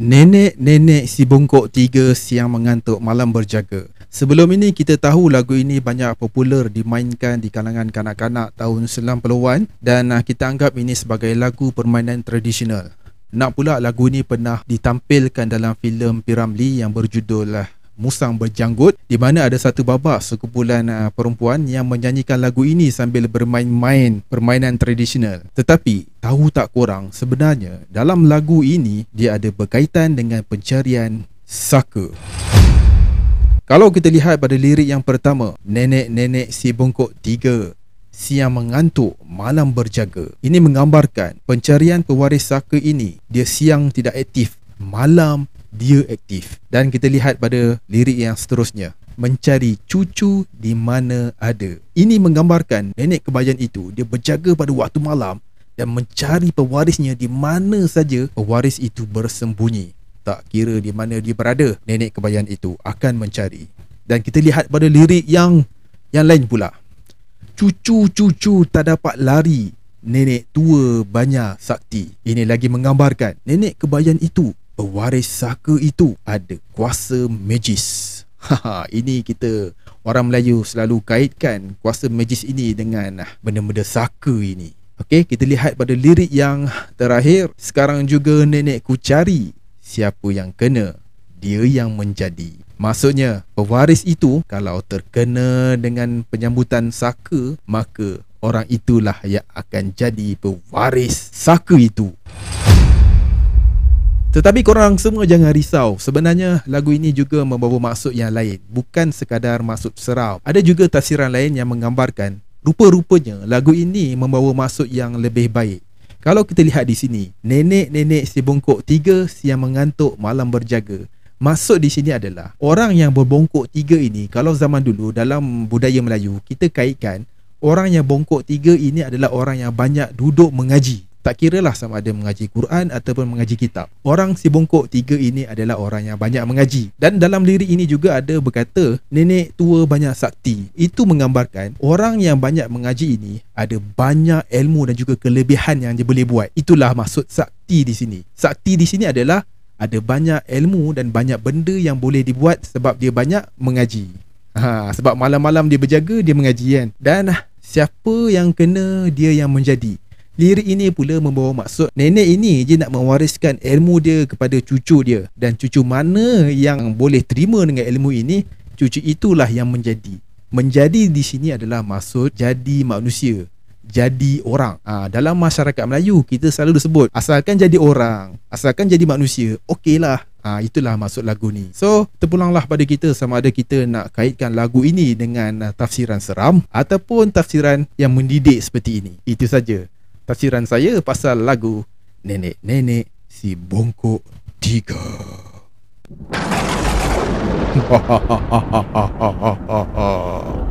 Nenek-nenek si bongkok tiga siang mengantuk malam berjaga. Sebelum ini kita tahu lagu ini banyak popular dimainkan di kalangan kanak-kanak tahun 90-an dan ah, kita anggap ini sebagai lagu permainan tradisional. Nak pula lagu ini pernah ditampilkan dalam filem Piramli yang berjudul ah, Musang Berjanggut di mana ada satu babak sekumpulan uh, perempuan yang menyanyikan lagu ini sambil bermain-main permainan tradisional. Tetapi tahu tak korang sebenarnya dalam lagu ini dia ada berkaitan dengan pencarian saka. Kalau kita lihat pada lirik yang pertama, nenek-nenek si bongkok tiga siang mengantuk, malam berjaga. Ini menggambarkan pencarian pewaris saka ini dia siang tidak aktif, malam dia aktif. Dan kita lihat pada lirik yang seterusnya. Mencari cucu di mana ada. Ini menggambarkan nenek kebayan itu dia berjaga pada waktu malam dan mencari pewarisnya di mana saja pewaris itu bersembunyi. Tak kira di mana dia berada, nenek kebayan itu akan mencari. Dan kita lihat pada lirik yang yang lain pula. Cucu-cucu tak dapat lari, nenek tua banyak sakti. Ini lagi menggambarkan nenek kebayan itu pewaris saka itu ada kuasa magis. Haha, ini kita orang Melayu selalu kaitkan kuasa magis ini dengan ah, benda-benda saka ini. Okey, kita lihat pada lirik yang terakhir. Sekarang juga nenekku cari siapa yang kena, dia yang menjadi. Maksudnya, pewaris itu kalau terkena dengan penyambutan saka, maka orang itulah yang akan jadi pewaris saka itu. Tetapi korang semua jangan risau. Sebenarnya lagu ini juga membawa maksud yang lain. Bukan sekadar maksud seram. Ada juga tafsiran lain yang menggambarkan rupa-rupanya lagu ini membawa maksud yang lebih baik. Kalau kita lihat di sini, nenek-nenek si bongkok tiga siang mengantuk malam berjaga. Maksud di sini adalah orang yang berbongkok tiga ini kalau zaman dulu dalam budaya Melayu kita kaitkan orang yang bongkok tiga ini adalah orang yang banyak duduk mengaji. Tak kira lah sama ada mengaji Quran ataupun mengaji kitab. Orang si bongkok tiga ini adalah orang yang banyak mengaji. Dan dalam lirik ini juga ada berkata, nenek tua banyak sakti. Itu menggambarkan orang yang banyak mengaji ini ada banyak ilmu dan juga kelebihan yang dia boleh buat. Itulah maksud sakti di sini. Sakti di sini adalah ada banyak ilmu dan banyak benda yang boleh dibuat sebab dia banyak mengaji. Ha, sebab malam-malam dia berjaga, dia mengaji kan. Dan siapa yang kena, dia yang menjadi. Lirik ini pula membawa maksud nenek ini je nak mewariskan ilmu dia kepada cucu dia. Dan cucu mana yang boleh terima dengan ilmu ini? Cucu itulah yang menjadi. Menjadi di sini adalah maksud jadi manusia jadi orang. Ha, dalam masyarakat Melayu kita selalu sebut asalkan jadi orang asalkan jadi manusia. Okeylah. Ha, itulah maksud lagu ni. So terpulanglah pada kita sama ada kita nak kaitkan lagu ini dengan uh, tafsiran seram ataupun tafsiran yang mendidik seperti ini. Itu saja tafsiran saya pasal lagu Nenek-nenek si bongkok tiga. Ha ha ha ha ha ha ha ha.